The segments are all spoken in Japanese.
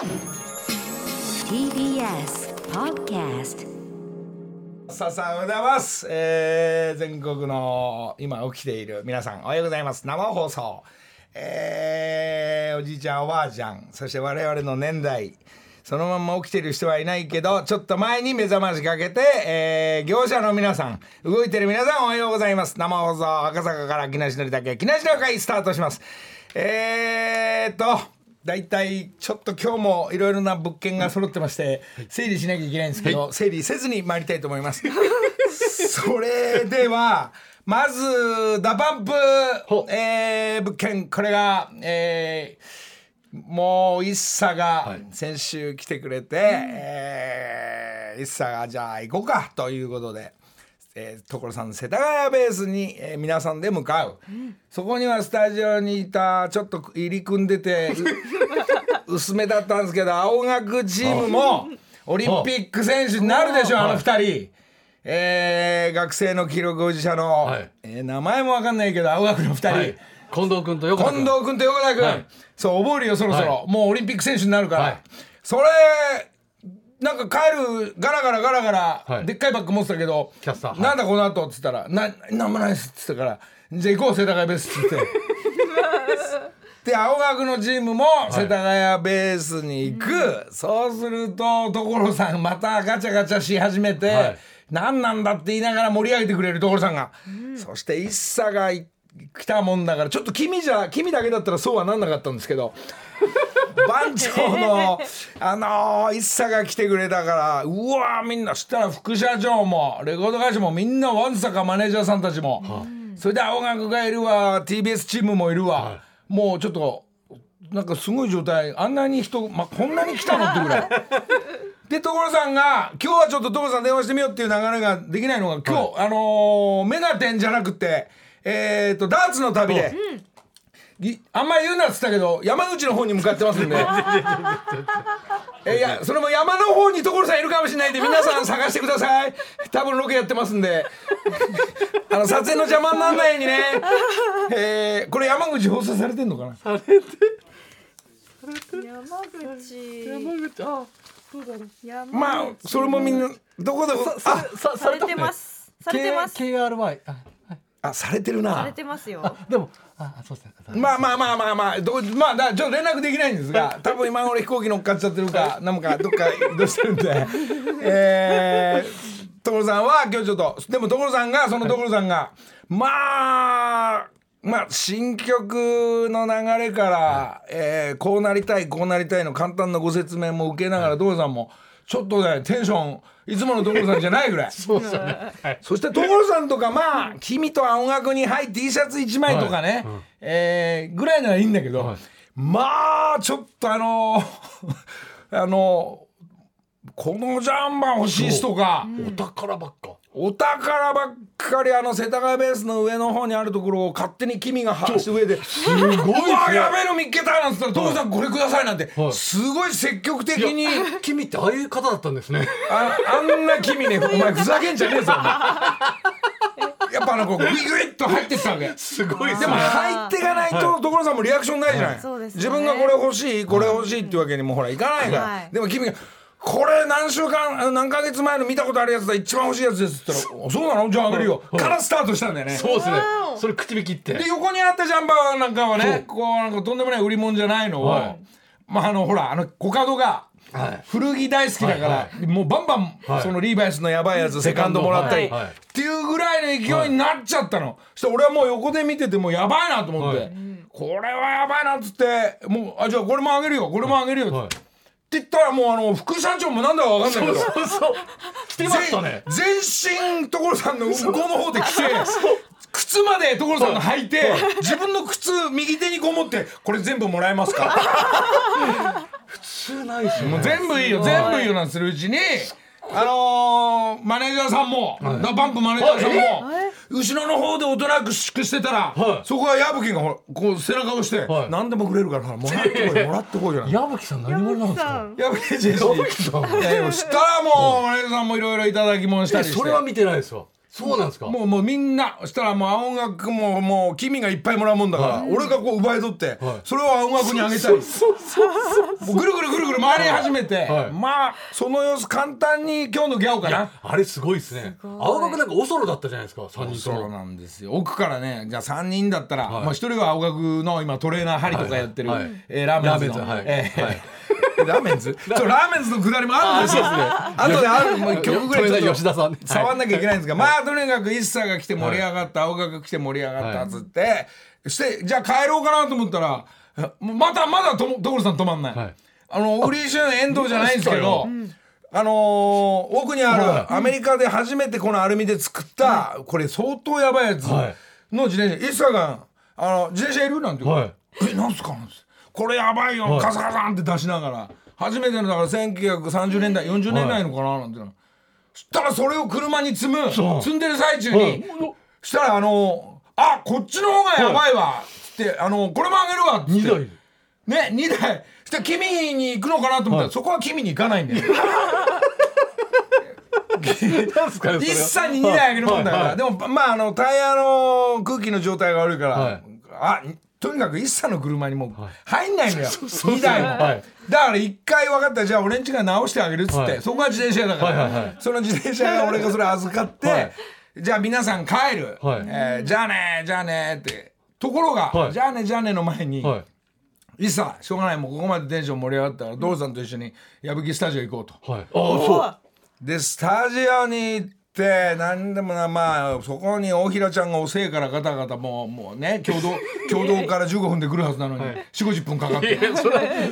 TBS Podcast ささおはようございます、えー、全国の今起きている皆さんおはようございます。生放送。えー、おじいちゃんおばあちゃんそして我々の年代。そのまま起きてる人はいないけどちょっと前に目覚ましかけて、えー、業者の皆さん動いてる皆さんおはようございます。生放送赤坂から木梨憲武木梨の会スタートします。えーっと大体ちょっと今日もいろいろな物件が揃ってまして整理しなきゃいけないんですけど、整理せずに参りたいと思います。それではまず DA PUMP ほ、えー物件これが、えーもう ISSAがはい。先週来てくれて、えー ISSAがじゃあ行こうかということで。えー、所さんの世田谷ベースに、えー皆さんで向かう、そこにはスタジオにいたちょっと入り組んでてう 薄めだったんですけど青学チームもオリンピック選手になるでしょあの二人。えー学生の記録保持者の、はい。えー名前もわかんないけど青学の二人、はい、近藤君と横田君。近藤君と横田君、はい。そう覚えるよそろそろ、はもうオリンピック選手になるから、はい。それなんか帰るガラガラガラガラ、はい。でっかいバッグ持ってたけどキャスターはい。なんだこの後っつったら「ななんもないです」っつったから「じゃあ行こう世田谷ベース」っつって。で青学のチームも世田谷ベースに行く、そうすると所さんまたガチャガチャし始めて、はい。何なんだって言いながら盛り上げてくれる所さんが、そして一茶がい来たもんだからちょっと君じゃ君だけだったらそうはなんなかったんですけど番長のあのー、一茶が来てくれたからうわーみんなそしたら副社長もレコード会社もみんなわんさかマネージャーさんたちも、それで青学がいるわ TBS チームもいるわ、もうちょっとなんかすごい状態。あんなに人、ま、こんなに来たのってぐらい。で所さんが今日はちょっと所さん電話してみようっていう流れができないのが今日、あのーメガテンじゃなくてえっ、とダーツの旅で、いあんまり言うなっつったけど山口の方に向かってますんで。え いやそれも山の方に所さんいるかもしれないんで 皆さん探してください。多分ロケやってますんで。あの撮影の邪魔にならないようにね。えーこれ山口放送されてんのかな？山口。山口。あそうだろ山口。まあそれもみんなどこであさされてます。されてます。K KRY ああされてるな。されてますよ。でもあそうですね。まあまあまあまあまあどまあだちょっと連絡できないんですが多分今俺飛行機乗っかっちゃってるかなんかどっか移動してるんで。えー、所さんは今日ちょっとでも所さんがその所さんがまあまあ新曲の流れから、えーこうなりたいこうなりたいの簡単なご説明も受けながら所さんもちょっとねテンションいつもの所さんじゃないぐらい。そうですよねはい。そして所さんとかまあ君と青学に入 T シャツ1枚とかね、えーぐらいならいいんだけど、はい。まあちょっとあの あのこのジャンバー欲しい人がお宝ばっかお宝ばっかりあの世田谷ベースの上の方にあるところを勝手に君がは上ですごいですね。うわやべえの見っけたなんつったら所さんこれくださいなんて、はい。すごい積極的に。君ってああいう方だったんですね。ああんな君ねお前ふざけんじゃねえぞお前。やっぱあのこうグイグイっと入ってったわけ。すごいですでもね入っていかないと所さんもリアクションないじゃない、そうですよね。自分がこれ欲しいこれ欲しいっていうわけにもほらいかないから、はい。でも君がこれ何週間あ何ヶ月前の見たことあるやつだ一番欲しいやつですって言ったら「おそうなの？じゃああげるよ」からスタートしたんだよね。そうですね。それ口引きって。で横にあったジャンバーなんかはねこうなんかとんでもない売り物じゃないのを、はい。まああのほらあのコカドがはい。古着大好きだから、はいもうバンバン、はい。そのリーバイスのやばいやつセカンドもらったり、はい。はい。っていうぐらいの勢いになっちゃったの、そして俺はもう横で見ててもうやばいなと思って、はい。これはやばいなっつってもうあじゃあこれもあげるよこれもあげるよ、はいって言ったらもうあの副社長もなんだかわかんないけど。そうそう来てましたね。全全身所さんの向こうの方で来て靴まで所さんが履いて自分の靴右手にこう持ってこれ全部もらえますか？普通ないですよね。もう全部いいよ全部いいよなんするうちにあのーマネージャーさんも、ダパンプマネージャーさんも、後ろの方でおとなしくしてたら、はい。そこは矢吹がほらこう背中を押して、はい。何でもくれるからもらってこいもらってこいじゃない。矢吹さん何者なんですか？矢吹ジェシ矢吹さん。いやいや知ったらもうマネージャーさんもいろいろいただきもんしたりして。それは見てないですわそうなんですか？もうもうみんなそしたらもう青学ももう君がいっぱいもらうもんだから、俺がこう奪い取って、はい。それを青学にあげたりもうぐるぐるぐるぐる回り始めて、はい。まあその様子簡単に今日のギャオかな。あれすごいですね。青学なんかおそろだったじゃないですか三人とそうもなんですよ。奥からねじゃあ3人だったら、はい。まあ、1人は青学の今トレーナー針とかやってる、はい。はいえーラーメンズのラーメンズはい。えーはいラーメンズ？そうラーメンズのくだりもあるんですよあとであるもう曲ぐらいちょっと吉田さんね。触んなきゃいけないんですが、まあとにかく一茶が来て盛り上がった、青学が来て盛り上がったっつって、してじゃあ帰ろうかなと思ったらまたまだとも所さん止まんない、はい。あの売り一緒の遠藤じゃないんですけど、あのー奥にあはるアメリカで初めてこのアルミで作った、これ相当やばいやつはいの自転車。一茶があの自転車いるなんて言う。からはい。えなんすかなんですこれやばいよ、はい。カサカサンって出しながら。初めてのだから1930年代40年代のかななんていうの、そしたらそれを車に積む積んでる最中に、はい。そしたらあのあこっちの方がやばいわ、つってあのこれもあげるわっつって。ね2台。そしたら君に行くのかなと思ったら、はい。そこは君に行かないんだよ。一切に2台あげるもんだから、はいはい。でもまああのタイヤの空気の状態が悪いから、はい。あとにかく一切の車にもう入んないんだよ、そう2台も、はい。だから一回分かったじゃあ俺んちが直してあげるっつって、はい。そこは自転車屋だから、はいはいはい。その自転車俺がそれ預かって、はい。じゃあ皆さん帰る、はい。えーじゃあねじゃあねって。ところが、はい。じゃあねじゃあねの前に、はい。いさしょうがないもうここまでテンション盛り上がったから道さんと一緒に矢吹スタジオ行こうと。はい。ああそうでスタジオに行って何でもなまあそこに大平ちゃんが遅えからガタガタもうもうね共同 共同から15分で来るはずなのに、はい。4 5 0分かかって。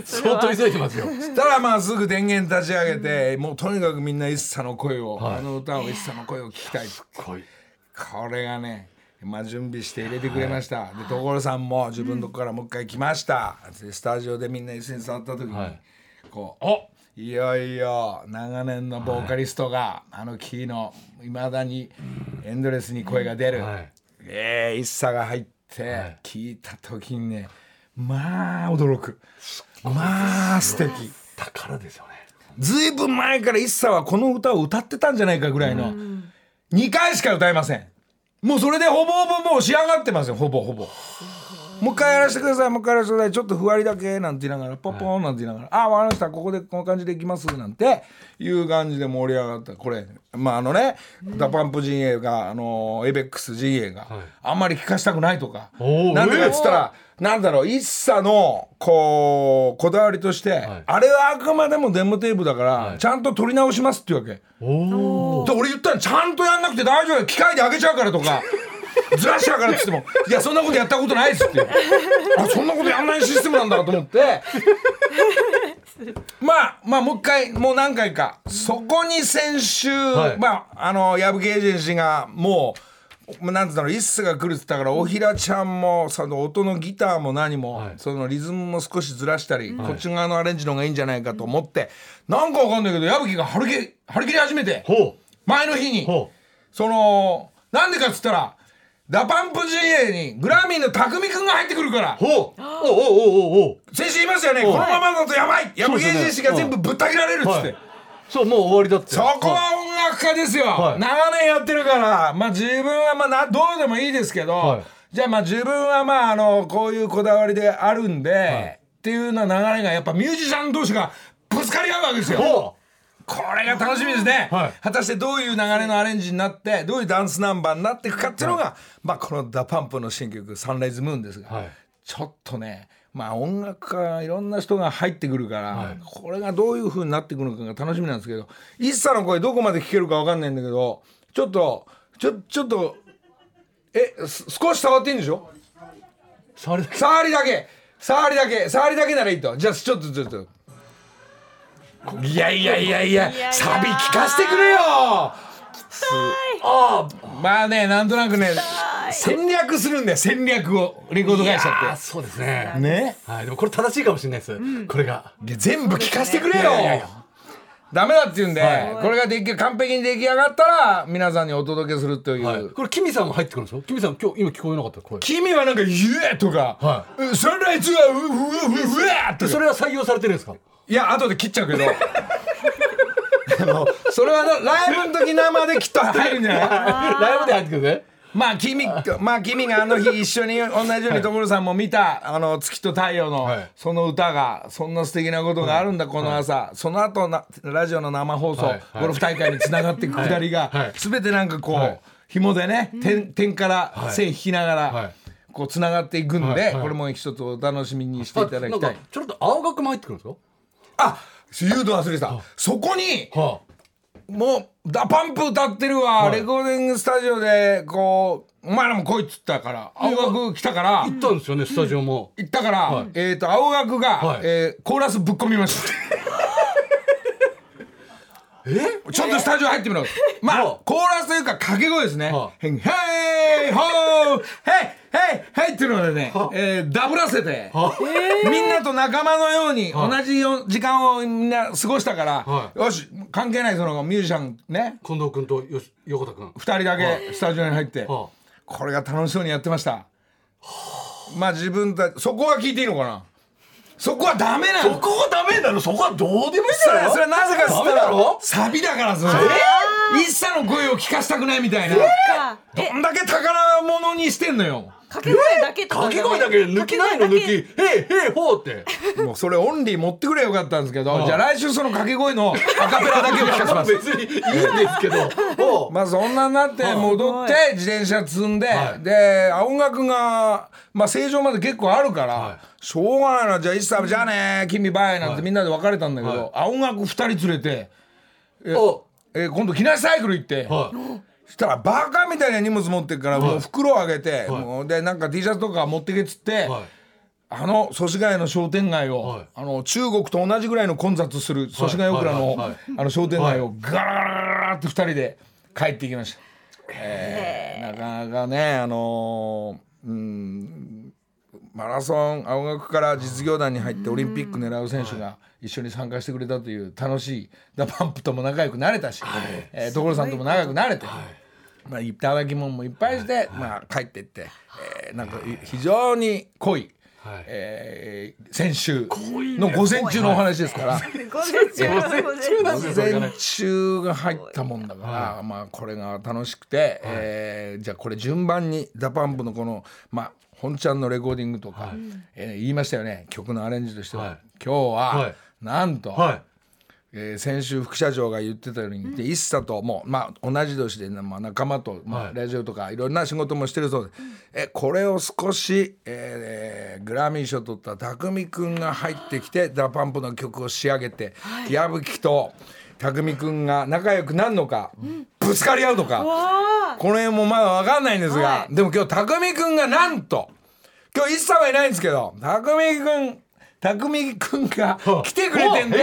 相当急いでますよ。そしたらまあすぐ電源立ち上げてもうとにかくみんな一茶の声を、はい。あの歌を一茶の声を聞きたい。こい。これがねまあ準備して入れてくれました、で所さんも自分のとこからもう一回来ました、でスタジオでみんな椅子に座った時に、はい。こうおいよいよ長年のボーカリストが、あのキーのいまだにエンドレスに声が出る、はい。ええ一茶が入って、はい。聞いた時にねまあ驚く。まあ素敵。宝ですよね。ずいぶん前から一茶はこの歌を歌ってたんじゃないかぐらいの。2回しか歌えません。もうそれでほぼほぼもう仕上がってますよ。ほぼほぼもう一回やらせてくださいもう一回やらせてください。ちょっとふわりだけなんて言いながらポッポーンなんて言いながら「あ分かりましたここでこの感じでいきます」なんていう感じで盛り上がった。これまああのね DA PUMP 陣営があのエイベックス陣営がはい。あんまり聞かしたくないとかなんでかっつったらなんだろう ISSA のこうこだわりとして、い。あれはあくまでもデモテープだから、はい。ちゃんと撮り直しますっていうわけ。で俺言ったらちゃんとやんなくて大丈夫機械で上げちゃうからとかずらしちゃうからっつっても「いやそんなことやったことない」っつってあそんなことやんないシステムなんだと思って。まあまあもう一回もう何回か。そこに先週、はいまああの矢吹エージェンシーがもう。まあなんつうんだろう一須が来るって言ったからおひらちゃんもその音のギターも何も、はいそのリズムも少しずらしたり、こっち側のアレンジの方がいいんじゃないかと思ってなんかわかんないけど矢吹が張り切り始めて。ほ前の日に。そのなんでかっつったらダパンプ GA にグラミーの宅見くんが入ってくるから。う。ほうおおおおおお先週言いましたよね。このままだとやばい。矢吹エージェンシーが全部ぶった切られるっつって、はい。そうもう終わりだって。そこは音楽家ですよ、はい。長年やってるから。まあ自分はまあなどうでもいいですけど、はい。じゃあまあ自分はまああのこういうこだわりであるんで、っていうような流れがやっぱミュージシャン同士がぶつかり合うわけですよ。ほこれが楽しみですね、はい。果たしてどういう流れのアレンジになってどういうダンスナンバーになっていくかっていうのが、まあ、この DA PUMP の新曲「サンライズムーン」ですが、はい。ちょっとねまあ音楽家いろんな人が入ってくるから、はい。これがどういう風になっていくのかが楽しみなんですけど一茶の声どこまで聞けるかわかんないんだけどちょっとちょちょっとえす少し触っていいんでしょ？う触りだけ？触りだけ。触りだけ。触りだけならいいと。じゃあちょっとちょっといやいやいやいやサビ聞かせてくれよ。ああまあねなんとなくね戦略するんだよ戦略を。レコード会社あっそうですね。てね。はいでもこれ正しいかもしれないです。これが。全部聞かせてくれよ。いやいやいやダメだって言うんで、はい。これができ完璧に出来上がったら皆さんにお届けするという、はい。これキミさんも入ってくるんですよキミさん今日今聞こえなかった？声。君はなんか「イエー!」とか。は「うんサンライズはううううううわ!」とか。でそれは採用されてるんですか？いや後で切っちゃうけど。あのそれはなライブの時生できっと入るんじゃない？ライブで入ってくる？ねまあ君まあ君があの日一緒に同じように所さんも見たあの月と太陽のはい。その歌がそんな素敵なことがあるんだこの朝。その後なラジオの生放送はい。はい。ゴルフ大会につながっていくくだりがはい。はい。全てなんかこはい。う紐でね点点から線引きながはい。らこうつながっていくんではい。はい。これも一つお楽しみにしていただきたなんいかちょっと青学も入ってくるんですあ言うと忘れてた。そこにかはもうダパンプ歌ってるわ、い。レコーディングスタジオでこうお前らも来いっつったから青学来たから。行ったんですよねスタジオも。行ったから、はい。えっ、と青学が、はい。えーコーラスぶっ込みましたえ？ちょっとスタジオ入ってみろ。まあはあコーラスというか掛け声ですね。はあ「へんへいほー。へいへいへい」っていうのでね、えーダブらせて。みんなと仲間のように同じよ時間をみんな過ごしたから、はよし関係ないそのミュージシャンね。近藤君とよし横田君。2人だけスタジオに入って、はこれが楽しそうにやってました。まあ自分たそこは聞いていいのかな？そこはダメなの？そこはダメなのそこはどうでもいいんそれだよそれはなぜかっつったダメだらろ？サビだからそれ一茶の声を聞かしたくないみたいな。か。どんだけ宝物にしてんのよ掛け声だけとか掛け声だけ抜きないの抜き「へいへいほう」って。もうそれオンリー持ってくれよかったんですけどじゃあ来週その掛け声のアカペラだけを聞かせます。別にいいんですけど。まあそんなになって戻って自転車積んで、はい。で音楽が、まあ、正常まで結構あるから、はしょうがないなじゃあ一茶じゃあね君バイなんてみんなで別れたんだけど、音楽2人連れて、お。えー今度木梨サイクル行って、したらバカみたいな荷物持ってるから、もう袋あげて、もうでなんか T シャツとか持ってけっつって、はい。あの祖師ヶ谷の商店街を、はい。あの中国と同じぐらいの混雑する祖師ヶ谷オクラの,、あの商店街をガラガラガラガラって2人で帰っていきました。えー。なかなかねあのーうんマラソン青学から実業団に入ってオリンピック狙う選手が一緒に参加してくれたという楽しい DA PUMP とも仲良くなれたし、えー所さんとも仲良くなれて、まあ、いただき物もいっぱいして、まあ、帰ってって、えーなんかい非常に濃い、はい。えー先週の午前中のお話ですから。午前中の午前中午前中が入ったもんだから、まあこれが楽しくて、えーじゃあこれ順番に DA PUMP のこのまあ本ちゃんのレコーディングとか、えー言いましたよね。曲のアレンジとしては、はい。今日は、はい。なんと、はい。えー先週副社長が言ってたように、で一茶ともう、まあ、同じ年で、まあ、仲間と、まあはい。ラジオとかいろんな仕事もしてるそうで、えこれを少し、えーグラミー賞取った宅見君が入ってきて DA PUMP の曲を仕上げて、矢吹と宅見君が仲良くなるのか、ぶつかり合うのか、わこの辺もまだ分かんないんですが、はい。でも今日宅見君がなんと今日一茶はいないんですけど匠君匠君が来てくれてんで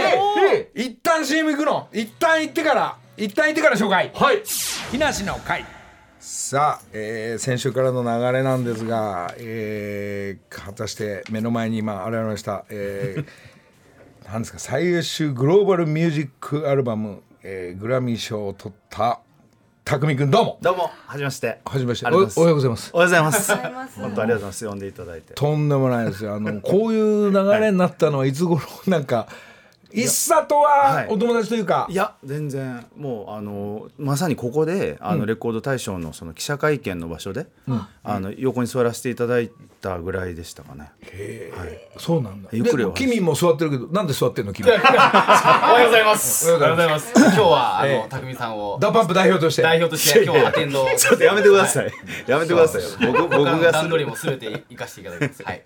え一旦 CM 行くの。一旦行ってから一旦行ってから紹介。はい。木梨の会。さあ、えー先週からの流れなんですが、えー果たして目の前に今現れました、えー なんですか最優秀グローバルミュージックアルバム、えーグラミー賞を取った匠君どうもどうも、はじめまして。はじめましておおはようございますおはようございます。ざいます本当ありがとうございます。呼んでいただいて。とんでもないですよあのこういう流れになったのはいつ頃なんか一茶とははいお友達というか、いや、全然、もう、あの、まさにここで、あの、レコード大賞の、その記者会見の場所で。あの、横に座らせていただいたぐらいでしたかね。そうなんだゆっくり君も座ってるけどなんで座ってんの君？おはようございます。おはようございます。今日はあええの宅見さんを DA PUMP 代表として代表として今日はアテンドをちょっとやめてください。やめてくださいよ。僕、僕が。段取りもすべて生かしていただきます。はい。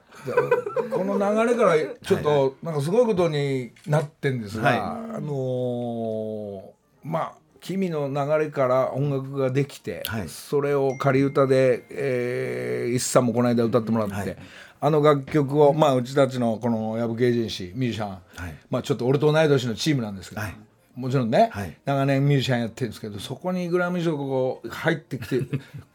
この流れからちょっとなんかすごいことになってんですが、はい。あのーまあ君の流れから音楽ができて、はい。それを仮歌で、えー、一茶もこの間歌ってもらって、はい。あの楽曲を、まあ、うちたちのこの矢吹エージェンシーミュージシャン、はい。まあ、ちょっと俺と同い年のチームなんですけど、はい。もちろんね、はい。長年ミュージシャンやってるんですけどそこにグラミー賞がこう入ってきて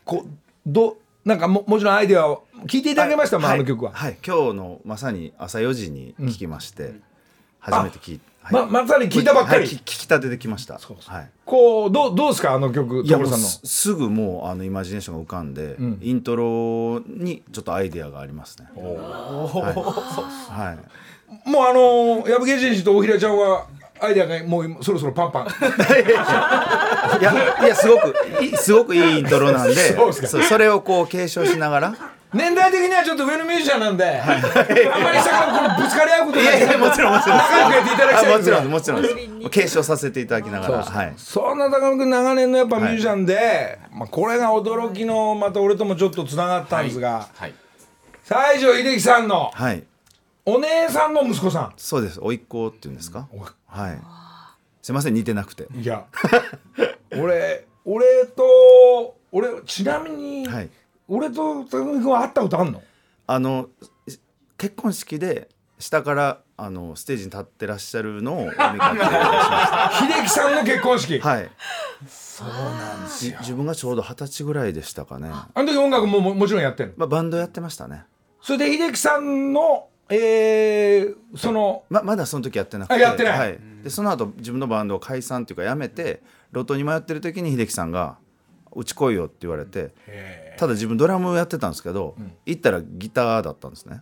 こうどなんかももちろんアイデアを聞いていただけました、まあ、あの曲は。はい。今日の、まさに朝4時に聞きまして。初めて聞いはいままさに聞いたばっかり、はい聞聞きたてできました。はい。こうどうどうですかあの曲いやもう所さんの？すすぐもうあのイマジネーションが浮かんで、イントロにちょっとアイデアがありますね。はい。はい。もうあの矢吹エージェンシーと大平ちゃんはアイデアがもうそろそろパンパン。いやいやすごくいいすごくいいイントロなんでそうですか。そそれをこう継承しながら。年代的にはちょっと上のミュージシャンなんで、あんまり下からこのぶつかり合うことい。やいやもちろんもちろん。仲良くやっていただきたいあもちろんんもちろん。です継承させていただきながら。はい。そんな高野君長年のやっぱミュージシャンで、まあ、これが驚きのまた俺ともちょっとつながったんですが、はい。西城秀樹さんのはいお姉さんの息子さそうです。甥っ子っていうんですか？おはい。すいません似てなくて。んいや。俺俺と俺ちなみに、はい。俺と高野君は会ったことあんの？あの結婚式で下からあのステージに立ってらっしゃるのをお見かけしまし 秀樹さんの結婚式、たはい。そうなんですよ。自分がちょうど二十歳ぐらいでしたかね。あの時音楽もももちろんやってんの？まあバンドやってましたね。それで秀樹さんのえー、そのままだその時やってなくて。あやってない。はい、でその後自分のバンドを解散っていうかやめて路頭に迷ってる時に秀樹さんが「うち来いよ」って言われてただ自分ドラムやってたんですけど、行ったらギターだったんですね。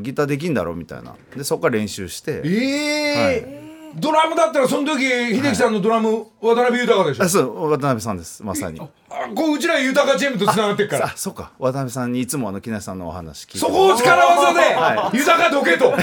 ギターできんだろみたいな。でそこから練習して。ええドラムだったらその時秀樹さんのドラム、渡辺豊でしょ？あそう渡辺さんです。まさに。あこううちら豊チームとつながってっから。あそうか。渡辺さんにいつもあの木梨さんのお話聞いて。そこを力技で、豊どけと。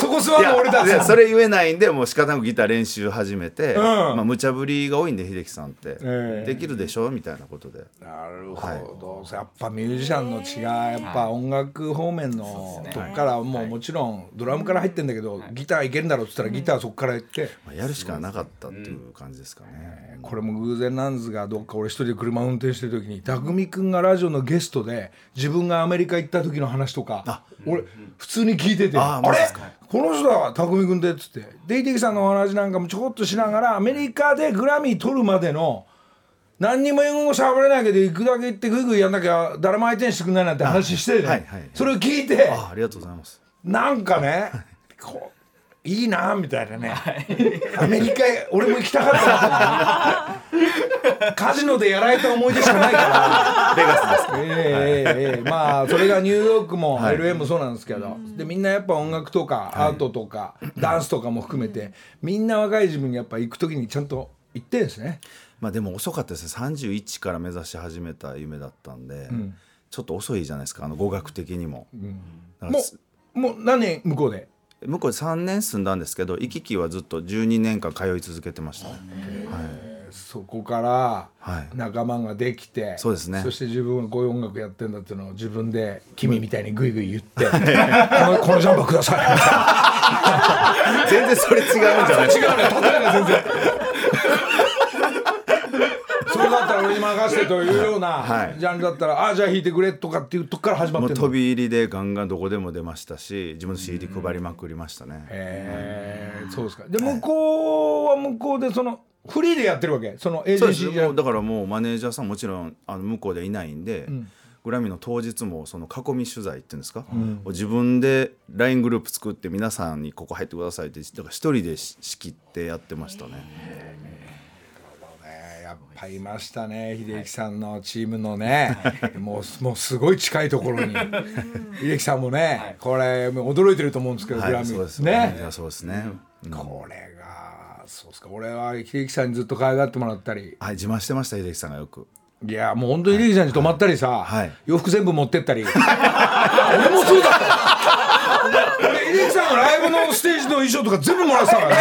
そこ座るの俺たちそれ言えないんでもう仕方なくギター練習始めて、ん。まあ無茶ぶりが多いんで秀樹さんって、ええ。できるでしょ？みたいなことで。なるほど、やっぱミュージシャンの血がやっぱ音楽方面のとこからもうもちろんドラムから入ってんだけど、ギターいけるんだろうっつったらギターそこからやって、まあ、やるしかなかったっていう感じですかね、これも偶然なんですがどっか俺一人で車運転してる時に匠君がラジオのゲストで自分がアメリカ行った時の話とか俺普通に聞いてて「あれ？この人だ匠君で」っつって。で秀樹さんのお話なんかもちょこっとしながらアメリカでグラミー取るまでの何にも英語も喋れないけど行くだけ行ってグイグイやんなきゃ誰も相手にしてくれないなんて話してて、はいはいそれを聞いてあありがとうございます。なんかねこういいなみたいなね、アメリカへ俺も行きたかったな。カジノでやられた思い出しかないから。ベガスです。かええええええ。まあそれがニューヨークもはい。LA もそうなんですけど、でみんなやっぱ音楽とかアートとか、ダンスとかも含めてみんな若い自分にやっぱ行く時にちゃんと行ってんですね。まあでも遅かったですね。31から目指し始めた夢だったんで、ちょっと遅いじゃないですかあの語学的にも、だからもうもう何年向こうで？向こうで3年住んだんですけど行き来はずっと12年間通い続けてましたね、そこからはい。仲間ができて、そうですね。そして自分はこういう音楽やってんだっていうのを自分で君みたいにグイグイ言ってこの このジャンパーください。全然それ違うんじゃない 違うね。例えが全然それだったら俺に任せてというようなはい。ジャンルだったら、ああじゃあ弾いてくれとかっていうとこから始まって飛び入りでガンガンどこでも出ましたし自分の CD 配りまくりましたね、へえそうですか。で向こうは向こうでそのフリーでやってるわけ？そのエージェンシーだからもうマネージャーさんもちろんあの向こうでいないんで、グラミーの当日もその囲み取材っていうんですか、自分で LINE グループ作って皆さんにここ入ってくださいってだから一人でし仕切ってやってましたね。ぱいましたね秀樹さんのチームのね、もうもうすごい近いところに。秀樹さんもね、これもう驚いてると思うんですけど、グラはい、ミー。そうです。ね。そうですね。うん。これがそうですか。俺は秀樹さんにずっと可愛がってもらったり。はい、自慢してました秀樹さんがよく。いやもう本当に秀樹さんに泊まったりさ、はい。洋服全部持ってったり。俺 もそうだった。俺秀樹さんのライブのステージの衣装とか全部もらってたからね。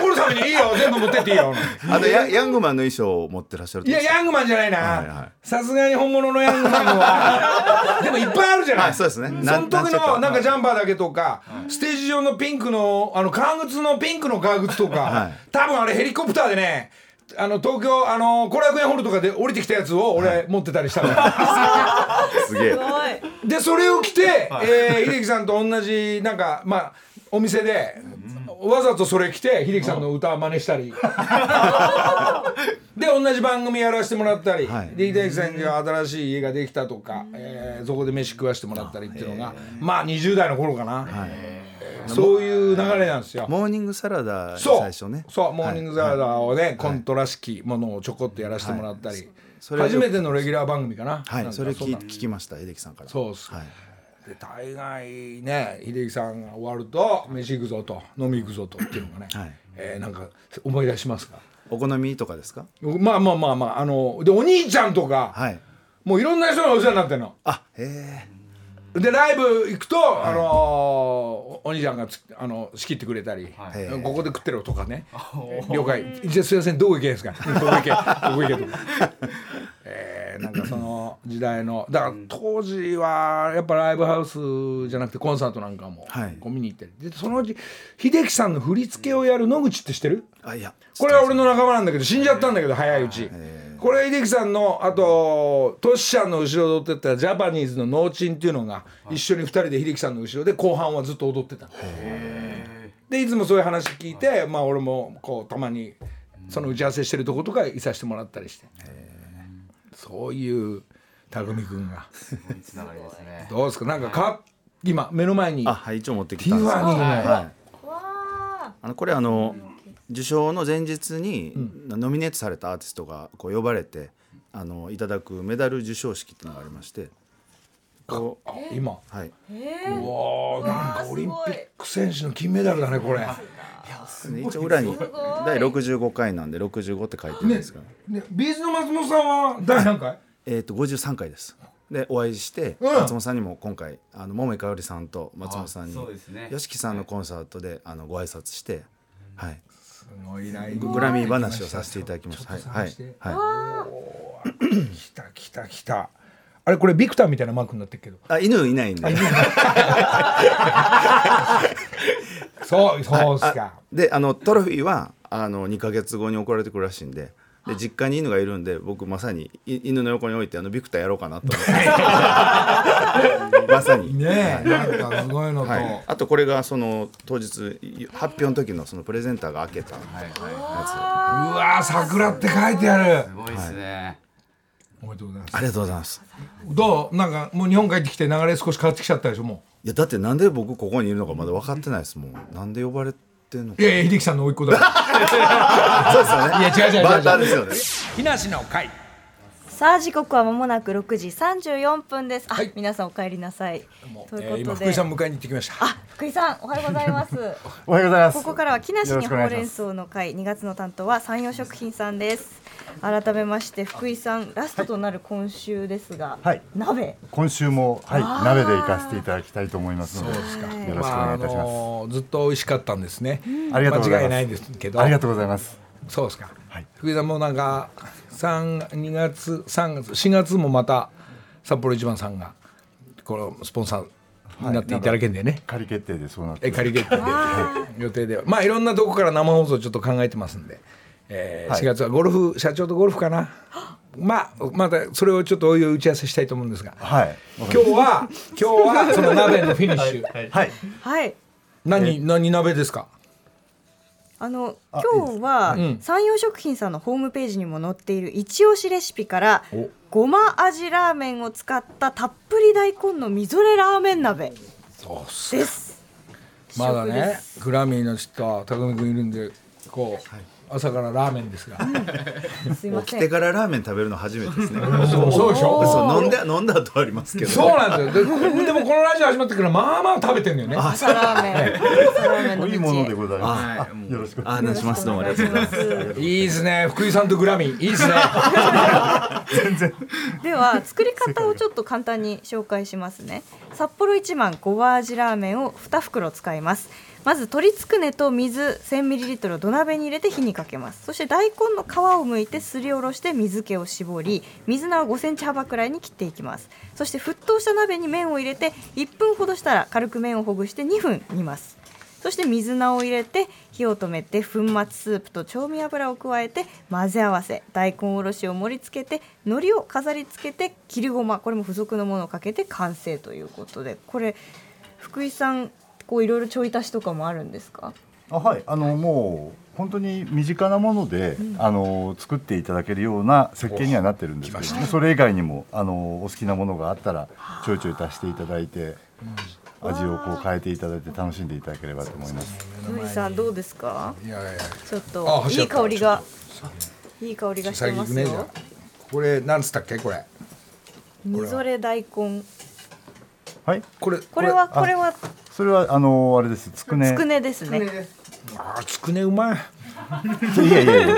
所さんに「いいよ全部持ってっていいよ」あとヤヤングマンの衣装を持ってらっしゃるいやヤングマンじゃないはいはない。さすがに本物のヤングマンは。でもいっぱいあるじゃない。はいそうですね。その時のなんかジャンパーだけとかステージ上のピンクのあの革靴のピンクの革靴とかはい。多分あれヘリコプターでねあの東京あの後楽園ホールとかで降りてきたやつを俺持ってたりしたから すげえ。すごい。でそれを着て、えー秀樹さんと同じなんかまあお店でわざとそれ着て秀樹さんの歌真似したり。で同じ番組やらせてもらったり、はい。で秀樹さんには新しい家ができたとか、えーそこで飯食わしてもらったりっていうのがまあ20代の頃かな、そういう流れなんですよ。モーニングサラダにそう最初ね。そうモーニングサラはいダをね、コントらしきものをちょこっとやらせてもらったり、初めてのレギュラー番組かな。はい、それ聞聞きました秀樹さんから。そうっすはい。で大概ね秀樹さんが終わると飯行くぞと飲み行くぞとっていうのがね、はいえーなんか思い出しますか？お好みとかですか？まあまあまあまああのでお兄ちゃんとか、はいもういろんな人がお世話になってるの。あへえでライブ行くと、あのーお兄ちゃんがつあの仕切ってくれたり、はい。ここで食ってろとかね。了解。じゃあすいませんどこ行けんですか？ここ行け？ここ行けと。か、えーなんかその時代のだから当時はやっぱライブハウスじゃなくてコンサートなんかもはい。こう見に行ってでそのうち秀樹さんの振り付けをやる野口って知ってる？あいや。これは俺の仲間なんだけど死んじゃったんだけど早いうちこれ秀樹さんのあとトシちゃんの後ろで踊ってたジャパニーズのノーチンっていうのが一緒に二人で秀樹さんの後ろで後半はずっと踊ってたの。でいつもそういう話聞いてまあ俺もこうたまにその打ち合わせしてるとことかいさせてもらったりして。そういう匠君が。つながりですね。どうですか？なんかか今目の前にあはい一応持ってきたんですティファニーの。はい。わあのこれあの受賞の前日にノミネートされたアーティストがこう呼ばれてあのいただくメダル授賞式っていうのがありまして。こあ今？うはい。うわーなんかオリンピック選手の金メダルだねこれ。で一応裏に第65回なんで65って書いてるんですが、ね、ビーズの松本さんは第何回？えっ、と53回です。でお会いして、うん。松本さんにも今回あの桃井かおりさんと松本さんにあそうですね。YOSHIKI さんのコンサートであのご挨拶してはい。すごいなグラミー話をさせていただきましたはい。はい、はい、来た来た来た。あれこれビクターみたいなマークになってるけど。あ犬いないんで。そうそうっすあかであのトロフィーはあの2か月後に送られてくるらしいんでで実家に犬がいるんで僕まさにい犬の横に置いてあのビクターやろうかなと思って。まさに、ねえ。なんかすごいのと、はい、あとこれがその当日発表の時のそのプレゼンターが開けた。やはいはい。うわー桜って書いてある。すごいですね。おめでとうございます。つありがとうございます。どう？なんかもう日本帰ってきて流れ少し変わってきちゃったでしょもいやだってなんで僕ここにいるのかまだ分かってないですもん。なんで呼ばれてんのか。ういやいや秀樹さんの甥っ子だから。そうですよね。いや違う違う違う違う。バーターですよね。木梨の会さあ時刻は間もなく6時34分です。あ、はい皆さんお帰りなさい。というえーことで、今福井さん迎えに行ってきましたあ、福井さんおはようございます。おはようございます。ここからは木梨にほうれんす。草の会2月の担当は山陽食品さんです。改めまして福井さんラストとなる今週ですが、はい鍋今週もはいあー鍋で行かせていただきたいと思いますので、そうですかよろしくお願いいたします。のーずっと美味しかったんですね、ありがとうございます間違いないですけどありがとうございます。そうですか、はい福井さんもなんか三2月3月4月もまた札幌一番さんがこのスポンサーになっていただけんでね、仮決定でそうなってえ仮決定で予定では。まあいろんなとこから生放送ちょっと考えてますんで、えーはい4月はゴルフ社長とゴルフかな。まあまたそれをちょっとおいおい打ち合わせしたいと思うんですが。はい。今日は今日はその鍋のフィニッシュ、はい。はい。何何鍋ですか？あのあ今日はうん。山陽食品さんのホームページにも載っている一押しレシピからお。ごま味ラーメンを使ったたっぷり大根のみぞれラーメン鍋です。まだねす。グラミーのちょっと匠君いるんでこう、朝からラーメンですが、すいません。来てからラーメン食べるの初めてですね。そうそうでしょ？そう飲んで飲んだ後はありますけど。そうなんですよ。でこでもこのラジオ始まってからまあまあ食べてんだよね。朝ラーメン。朝ラーメンいいものでございます。はい。あよろしく。あ話します。どうもありがとうございます。いいですね。福井さんとグラミー。いいですね。では作り方をちょっと簡単に紹介しますね。札幌一番ごま味ラーメンを2袋使いますまず鶏つくねと水 1000ml を土鍋に入れて火にかけます。そして大根の皮を剥いてすりおろして水気を絞り水菜を5センチ幅くらいに切っていきます。そして沸騰した鍋に麺を入れて1分ほどしたら軽く麺をほぐして2分煮ます。そして水菜を入れて火を止めて粉末スープと調味油を加えて混ぜ合わせ大根おろしを盛り付けて海苔を飾り付けて切りごまこれも付属のものをかけて完成ということでこれ福井さんこういろいろちょい足しとかもあるんですか？あはい。あのもう本当に身近なもので、あの作っていただけるような設計にはなってるんですけど、それ以外にもあのお好きなものがあったらちょいちょい足していただいて。味をこう変えていただいて楽しんでいただければと思います。福井さんどうですか？いやいやちょっあといい香りがいい香りがしてますよ。これなんつったっけ？これ。みぞれ大根はい。これこれはこれは。それはあのあれです。つくね。つくねですね。あーつくねうまい。いやいやい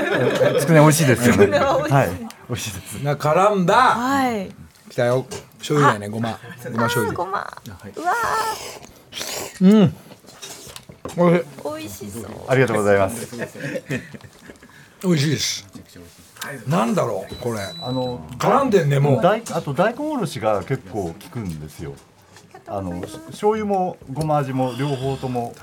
やつくね美味しいですよね。つくねは美味しい。はい。美味しいです。な絡んだはい。きたよ。醤油だよねごま。ごま醤油。ごま。うわうん。おいしい。ー美味しそう。ありがとうございます。美味しいです。なんだろうこれ。あの絡んでんねもう。大あと大根おろしが結構効くんですよあのし醤油もごま味も両方とも。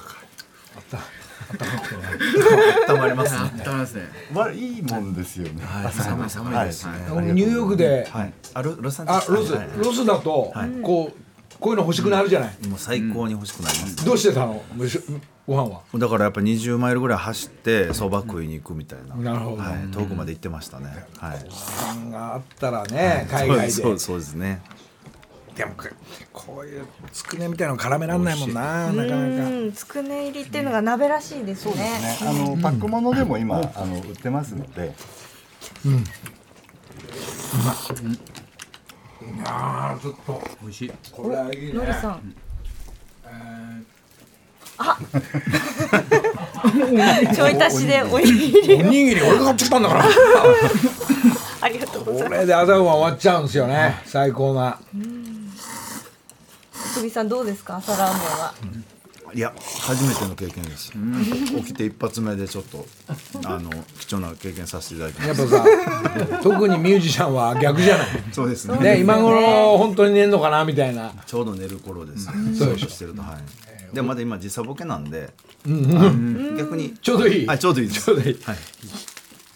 温まりますね。温まりますね。わいいもんですよね。はい、寒い寒いですね。ニューヨークではい。あロロス。あロスだとこうこういうの欲しくなるじゃない？もう最高に欲しくなります、どうしてたの？ご飯は？だからやっぱ20マイルぐらい走ってそば食いに行くみたいな、なるほど。はい、遠くまで行ってましたね、はい。があったらね海外で。そうそうですねでもここういうつくねみたいなの絡めらんないもんななかなか。うんつくね入りっていうのが鍋らしいですね。ね。あのパック物でも今あの売ってますので。あーちょっと。美味しい。これはいいね。のりさん。ちょい足しでおにぎり。おにぎり俺が買ってきたんだから。ありがとうございこます。れで朝ごはん終わっちゃうんですよね。最高な久美さんどうですか？朝ラーメンは。いや初めての経験です、起きて一発目でちょっとあの貴重な経験させていただきまやっぱさ特にミュージシャンは逆じゃない？すそうですね。ね今頃本当に寝んのかなみたいな。ちょうど寝る頃です、そうでしてるとはい。でもまだ今時差ボケなんで、はい。逆にちょうどいい。はいちょうどいいちょうどいい。はい。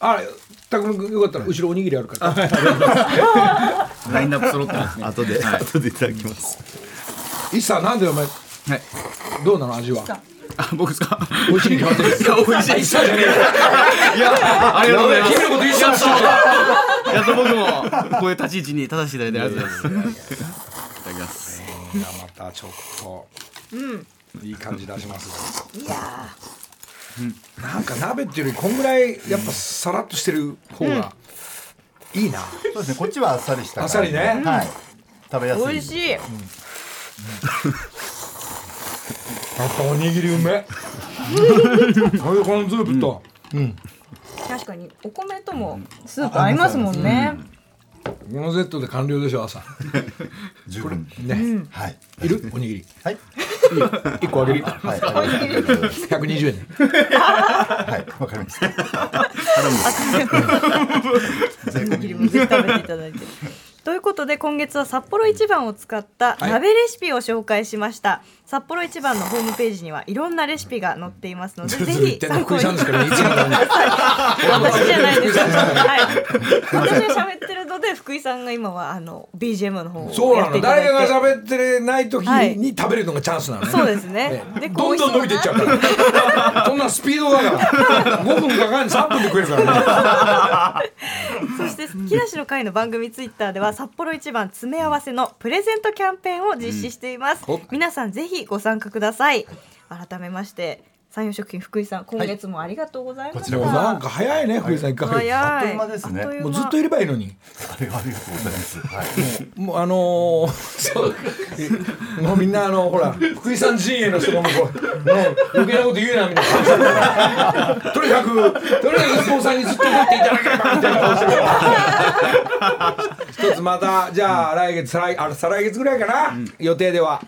あれたくみ君よかったら後ろおにぎりあるから。ラインナップ揃ってますね。後で、後でいただきますいっさなんでお前はい。どうなの味は？あ、僕ですか？美味しいに決まってるいや美味しい。じゃねえよ。いや、ありがとうございます。君のこといっさって言ってたやっと僕もこういう立ち位置に立たせていただいてありがとうございます。いただきます。いやまたちょっと、いい感じ出しますいやなんか鍋っていうよりこんぐらいやっぱさらっとしてる方がいいな、そうですねこっちはあっさりしたあっさりね。はい。食べやすい。ー美味しいやっぱおにぎりうめ。こういうこのスープと、確かにお米ともスープ合いますもんね。このセットで完了でしょ朝。十分。ね、はい。いる？おにぎり。はい。一個あげる。はい。あり。がとうござい。ます120円ねはい。わかりました。おにぎりもぜひ食べていただいて。ということで今月は札幌一番を使った鍋レシピを紹介しました、札幌一番のホームページにはいろんなレシピが載っていますのでぜひずる言ってんの福井さい。私じゃないです。はい。私が喋ってるので福井さんが今はあの BGM の方をそうなの。誰が喋ってない時はいに食べるのがチャンスなのね、そうですね。ええでどんどん伸びていっちゃうからそんなスピードだから5分かかん3分で食えるからね。そして木梨の会の番組ツイッターでは札幌一番詰め合わせのプレゼントキャンペーンを実施しています、うん。お皆さんぜひご参加ください。改めまして山陽食品福井さん今月もありがとうございました、でもなんか早いね福井さん1ヶ月早い。あっという間ですね。もうずっといればいいのに。ありがとうございます。はい。もうあのー、そう。もうみんなあのほら福井さん陣営の人がもうこうもう余計なこと言うなみたいな。とにかくとにかくスポンサーにずっと取っていただければみたいな顔してる。一つまたじゃあ来月再来あ再来月ぐらいかな、予定では。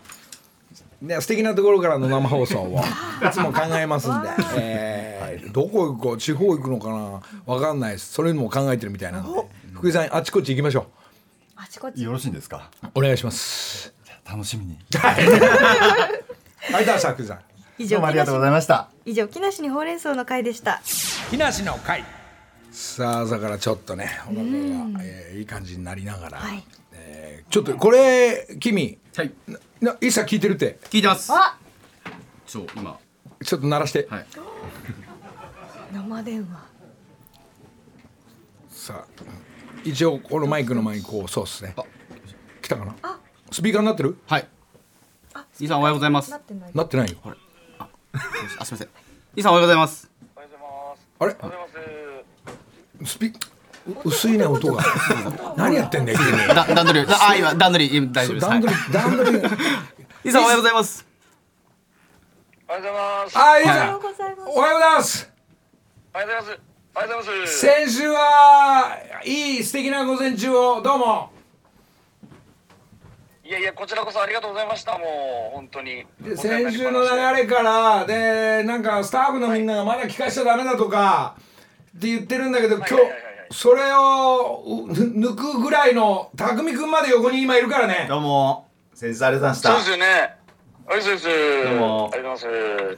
ね、素敵なところからの生放送を いつも考えますんで、えーどこ行くか地方行くのかなわかんないです。それも考えてるみたいなんで。福井さんあちこち行きましょあちこち。よろしいんですか？うお願いします。楽しみに。はいどうした福井さん。以上どうもありがとうございました。以上木梨にほうれん草の会でした。木梨の会。さあ朝からちょっとねお腹が、えーいい感じになりながら、はいえーちょっとこれ君はい。な一切聞いてるって。聞いてます。あちょ今。ちょっと鳴らして、はい。生電話。さあ一応このマイクの前にこうそうっすね。来たかな？スピーカーになってる？はい。イーさんおはようございます。なってない。なってないよ。あす。みません。イーさんおはようございます。あれ？スピう薄いね音が 何やってんだよ君 だ段取りああ今段取り今大丈夫です。段取り段取り伊さんおはようございますおはようございます。あいいおはよさうございますおはようございますおはようございます。おはようございます。先週はいい素敵な午前中をどうもいやいや、こちらこそありがとうございました。もう本当に。で先週の流れからでなんかスタッフのみんながまだ聞かしちゃダメだとかって言ってるんだけど今日はいはいはいはいそれを抜くぐらいの匠くんまで横に今いるからねどうも先日ありがとうございましたそうですよね。ありがとうございます。どうもありがとうございます。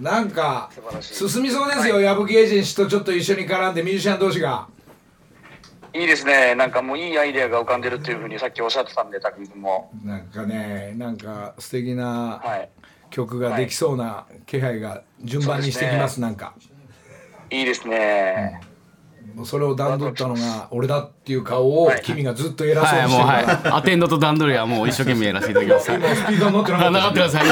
なんか進みそうですよ、矢吹エージェンシーとちょっと一緒に絡んでミュージシャン同士がいいですね。なんかもういいアイデアが浮かんでるっていうふうにさっきおっしゃってたんで、たくみくんも。なんかねなんか素敵なはい。曲ができそうな気配が順番にしてきます、そうなんかいいですね。もうそれを段取ったのが俺だっていう顔をはい君がずっと偉そうはいにしてるから、もうはい。アテンドと段取りはもう一生懸命やらせていただきます。はい。今スピーカーになってなかあったなかったですはい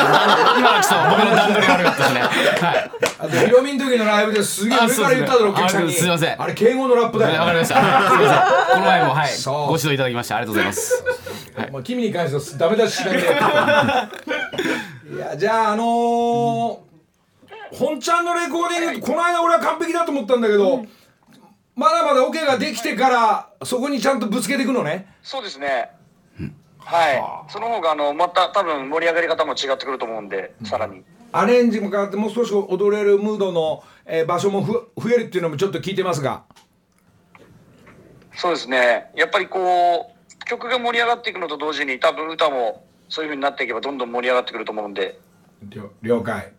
僕の段取りが悪かったですね。はい。あとヒロミの時のライブです。げえあ上から言っただろお客さんにすいません。あれ敬語のラップだよわかりましたすいません。この前もはい。ご指導い。ただきましてありがとうござい。ますまあ、君に関してはダメ出ししない。で い。やじゃああのー本ちゃんのレコーディングこの間俺は完璧だと思ったんだけど、まだまだオ、ケができてからそこにちゃんとぶつけていくのねそうですね。はい。その方が、あの、また多分盛り上がり方も違ってくると思うんで、さらに。アレンジも変わってもう少し踊れるムードの、えー場所もふ増えるっていうのもちょっと聞いてますがそうですね。やっぱりこう、曲が盛り上がっていくのと同時に、多分歌もそういう風になっていけばどんどん盛り上がってくると思うんで、了了解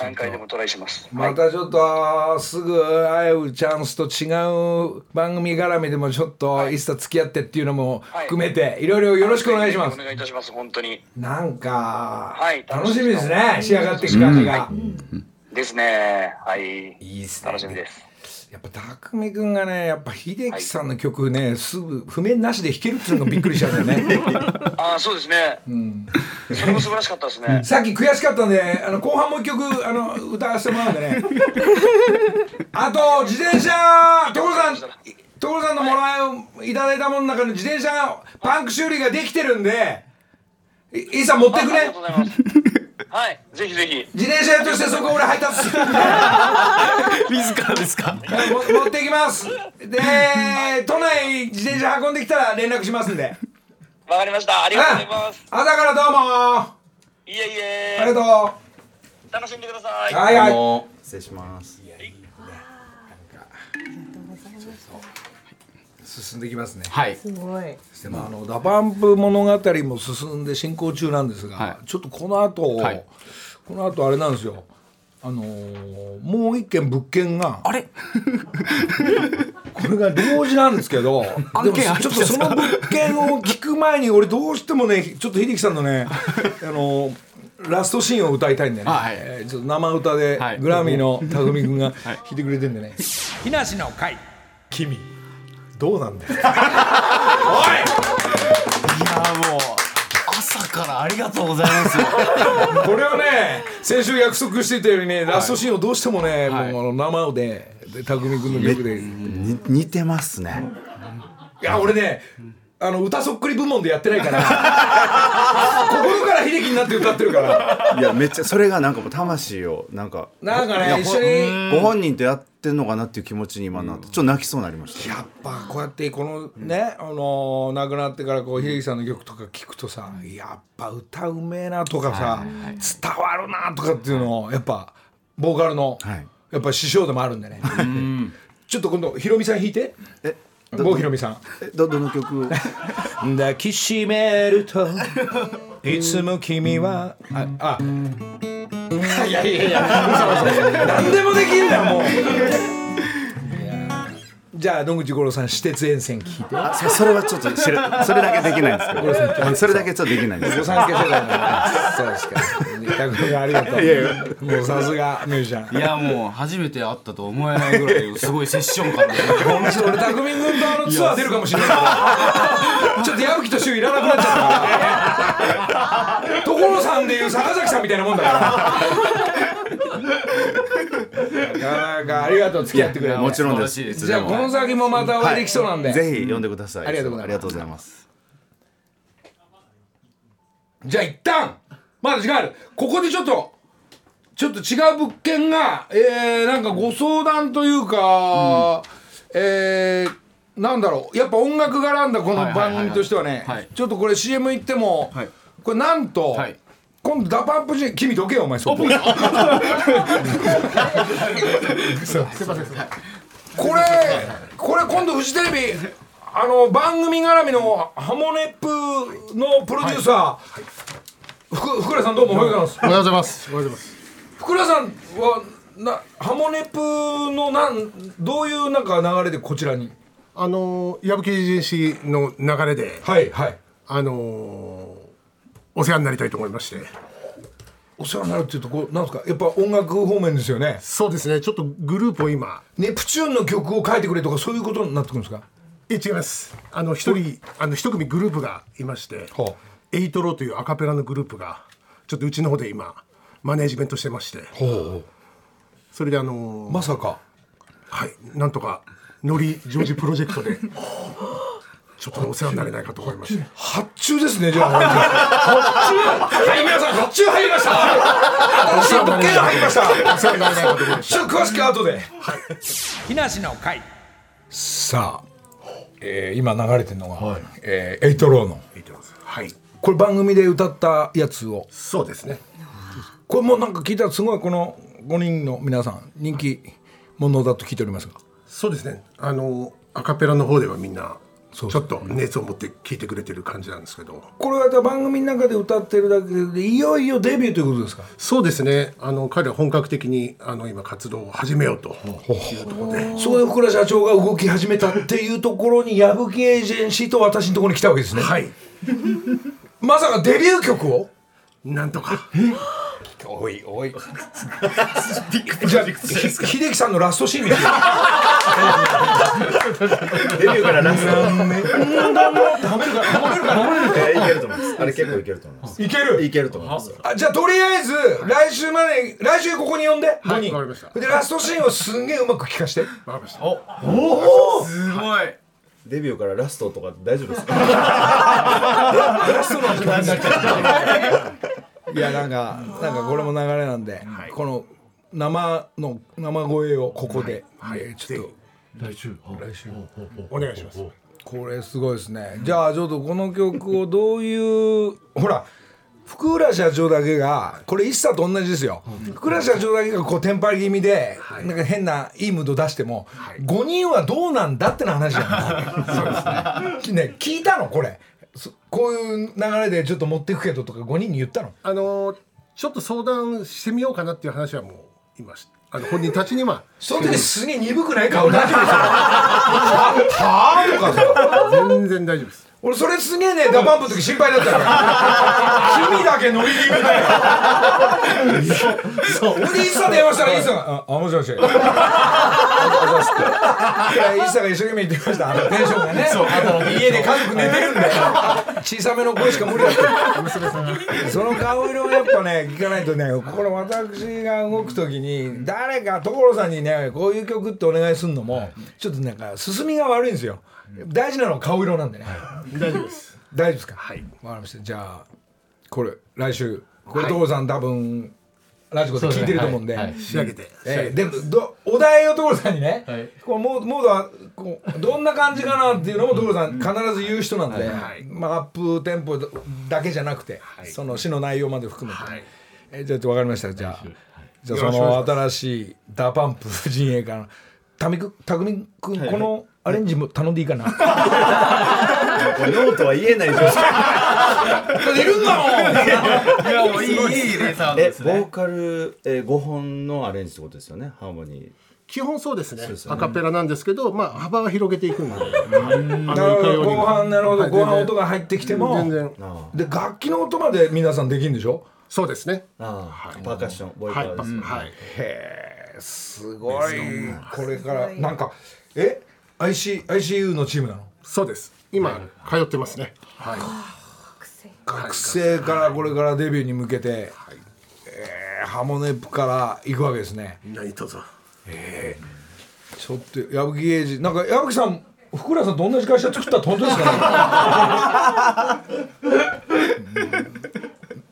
何回でもトライします。はい。またちょっとすぐ会うチャンスと違う番組絡みでもちょっといつか付き合ってっていうのも含めていろいろよろしくお願いしますお願いいたします。本当に。なんか、はい楽しみですね仕上がっていく感じが、ですね。はい。いいっすね楽しみです。やっぱ匠くんがねやっぱ秀樹さんの曲ね、すぐ譜面なしで弾けるっていうのがびっくりしちゃうんだよねああ、そうですね。うんそれも素晴らしかったですね。さっき悔しかったんであの後半もう一曲あの歌わせてもらうんでねあと自転車所さん所さんのもらいをいただいたものの中の自転車がパンク修理ができてるんでいいさん持ってくねはい。ぜひぜひ。自転車屋としてそこ俺配達 自らですか？も持ってきますで都内自転車運んできたら連絡しますんでわかりました。ありがとうございます。朝からどうもいえいえ。ありがと楽しんでください。うはいはい失礼します進んできますね。はい。すごい。でもあの DA PUMP 物語も進んで進行中なんですが、はい。ちょっとこの後、はい。この後あれなんですよ。あのーもう一件物件があれ？これが同時なんですけど案件入ってちょっとその物件を聞く前に俺どうしてもねちょっと秀樹さんのねあのーラストシーンを歌いたいんでね、はい。えーちょっと生歌ではい。グラミーの 匠君が弾いてくれてんでね「木梨の会。君どうなんだよ」い。やもう朝からありがとうございますよ。これをね先週約束していたようにね、ラストシーンをどうしてもね、はい。もうあの生でで匠君の曲で。似てますね。や俺ねあの歌そっくり部門でやってないから 心から秀樹になって歌ってるから。いやめっちゃそれがなんかもう魂をなんかなんかね一緒にご本人とやってんのかなっていう気持ちに今なってちょっと泣きそうになりました。やっぱこうやってこのね、あの亡くなってからこう秀樹さんの曲とか聞くとさやっぱ歌うめえなとかさ、伝わるなとかっていうのをやっぱボーカルの、はい。やっぱ師匠でもあるんでね。ちょっと今度ひろみさん弾いて。えど郷ひろみさん。えどどの曲？を抱きしめると いつも君はああいやいやいや何でもできんだよもうじゃあ野口五郎さん私鉄沿線聞いて。あそそれはちょっと知らそれだけできないんですけど。それだけちょっとできないんです。ご参加してたそうですか。ありがとうもうさすがミュージシャン。いやもう初めて会ったと思えないぐらいすごいセッション感で俺匠君とあのツアー出るかもしれないちょっと矢吹と柊いらなくなっちゃったから。所さんでいう坂崎さんみたいなもんだからなかなかありがとう付き合ってくれて。もちろんです。じゃあこの先もまたお会いできそうなんで、ぜひ読んでください。ありがとうございます。じゃあ一旦まだ時間ある。ここでちょっとちょっと違う物件がえー、なんかご相談というか、えーなんだろう。やっぱ音楽絡んだこの番組としてはね、はい。ちょっとこれ CM 行っても、はい。これなんと、はい今度 DA PUMP 陣君どけよお前。そここれこれ今度フジテレビあの番組絡みのハモネプのプロデューサー、ふく福良さんどうもおはようございます。おはようございます。おはようございます。福良さんはなハモネプのなんどういうなんか流れでこちらに？あの矢吹エージェンシーの流れで、はいはい。あのお世話になりたいと思いまして。お世話になるっていうとこなんですかやっぱ音楽方面ですよね。そうですね。ちょっとグループを今、ネプチューンの曲を書いてくれとかそういうことになってくるんですか？え違います。あの一人あの一組グループがいましてはあ、エイトローというアカペラのグループがちょっとうちの方で今マネージメントしてまして、ほそれであのうまさか。はい。なんとかノリジョージプロジェクトで ちょっとお世話になれないかと思いまして。発注ですねじゃあ発注はい皆さん発注入りました新しい物件が入りましたお世話になれないかと思いまして。ちょっと詳しく後で。木梨の会。さあ、えー今流れてるのが、えーエイトローの。はい。これ番組で歌ったやつを。そうですね。これもなんか聞いたらすごいこの5人の皆さん人気者だと聞いておりますが。そうですね。あのアカペラの方ではみんなちょっと熱を持って聞いてくれてる感じなんですけど。これは番組の中で歌ってるだけでいよいよデビューということですか？そうですね。あの彼は本格的にあの今活動を始めようというところで。そこで福田社長が動き始めたっていうところに矢吹エージェンシーと私のところに来たわけですね。はい。まさかデビュー曲を？なんとか。おいおい。じゃあひ秀樹さんのラストシーン見て。よデビューからラストるかるかいけると思いますあれ結構いけると思いますいける？いけると思いますあじゃあとりあえず来週まで来週ここに呼んで。5はい。人わかりました。でラストシーンをすんげえうまく聞かして。わかりました。すごい。デビューからラストとか大丈夫ですか？ラストの時間になっちゃういやなんかなんかこれも流れなんで、この生の生声をここで、えーちょっと。来週？来週。お願いします。これすごいですね。じゃあちょっとこの曲をどういうほら福浦社長だけがこれ一茶と同じですよ、福浦社長だけがこうテンパり気味で、なんか変ないいムード出しても、5人はどうなんだっての話じゃん そうですね。ね聞いたのこれ。そこういう流れでちょっと持っていくけどとか5人に言ったの？あのちょっと相談してみようかなっていう話はもう今しあの本人たちには。その時すげえ鈍くない顔大丈夫ですよははあとかさ。全然大丈夫です。俺それすげえね DA PUMP の時心配だったから 君だけノリ気味だよ。そう。俺でイッサ電話したらイッサが「ああもしもし」ああざっす。っていやイッサが一生懸命言ってました。あのテンションがね。家で家族寝てるんで。小さめの声しか無理だって。その顔色をやっぱね聞かないとねこれ私が動く時に誰か所さんにねこういう曲ってお願いするのもちょっとなんか進みが悪いんですよ。大事なのは顔色なんでね。大丈夫です。大丈夫ですか？はい。わかりました。じゃあこれ来週。これ所さん多分ラジコで聞いてると思うんで、仕上げて。ええ。でもどお題を所さんにね、こうモーモードはこうどんな感じかなっていうのも所さん必ず言う人なんで、まあ、アップテンポだけじゃなくて、その詩の内容まで含めて、えじゃあ分かりました。じゃあじゃあその新しい DA PUMP 陣営からたみくたくみ君、このアレンジも頼んでいいかな、ノーとは言えないですいるんだもんいやもういいいいねサウンドえですね。ボーカル、えー、5本のアレンジってことですよね？ハーモニー。基本そうですね。ですよね。アカペラなんですけど、まあ幅は広げていくんで。なるほど後半なるほど。後半音が入ってきても。全然。で楽器の音まで皆さんできるんでしょ？そうですね。ああ、パーカッションボイパはい。ーです、はい。へえすごい。これからなんかえ？IC ICU のチームなの？そうです。今通ってますね。はい。学生からこれからデビューに向けて、えーハモネップから行くわけですね。何卒。ちょっと矢吹英二なんか矢吹さん福良さんと同じ会社作ったって本当ですかね？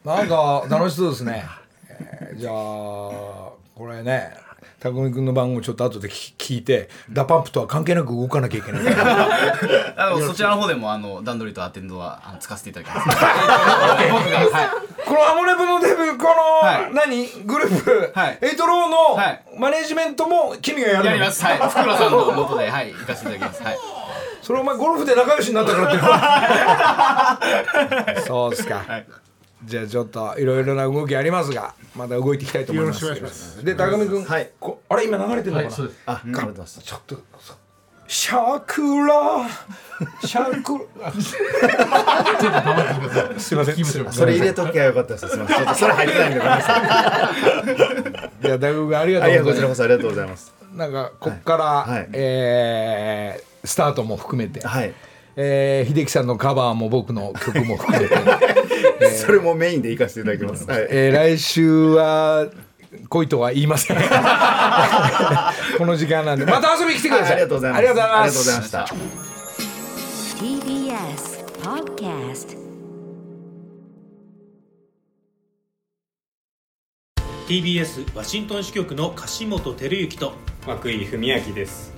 なんか楽しそうですね、えーじゃあこれね宅見君の番号ちょっと後で聞聞いて DA PUMP とは関係なく動かなきゃいけない。あのそちらの方でもあの段取りとアテンドはあの使わせていただきます。僕がはい。このハモネプのデブこの、はい。何？グループ、はい。エイトローのはい。マネジメントも君がやるの？やります。はい。福良さんの元ではい行かせていただきます。はい。それお前ゴルフで仲良しになったからって。そうですか、じゃあちょっといろいろな動きありますがまだ動いていきたいと思います。よろしくお願いします。で高見君、はい。こあれ今流れてるのかな、そうです。あ、頑張ってます。ちょっとシャクラ。シャクラ。すいません。すいませんそれ入れときゃよかったです。すみません。ちょっとそれ入ってないんでごめんなさい。いや大学ありがとうございます。こちらこそありがとうございます。なんかこっから、はい。えースタートも含めて、はい。えー秀樹さんのカバーも僕の曲も含めて、それもメインで行かせていただきます。はい。えー来週は恋とは言いません この時間なんでまた遊びに来てくださいありがとうございます。ありがとうございますありがとうございました。TBS Podcast TBS ワシントン支局の樫本照之と涌井文明です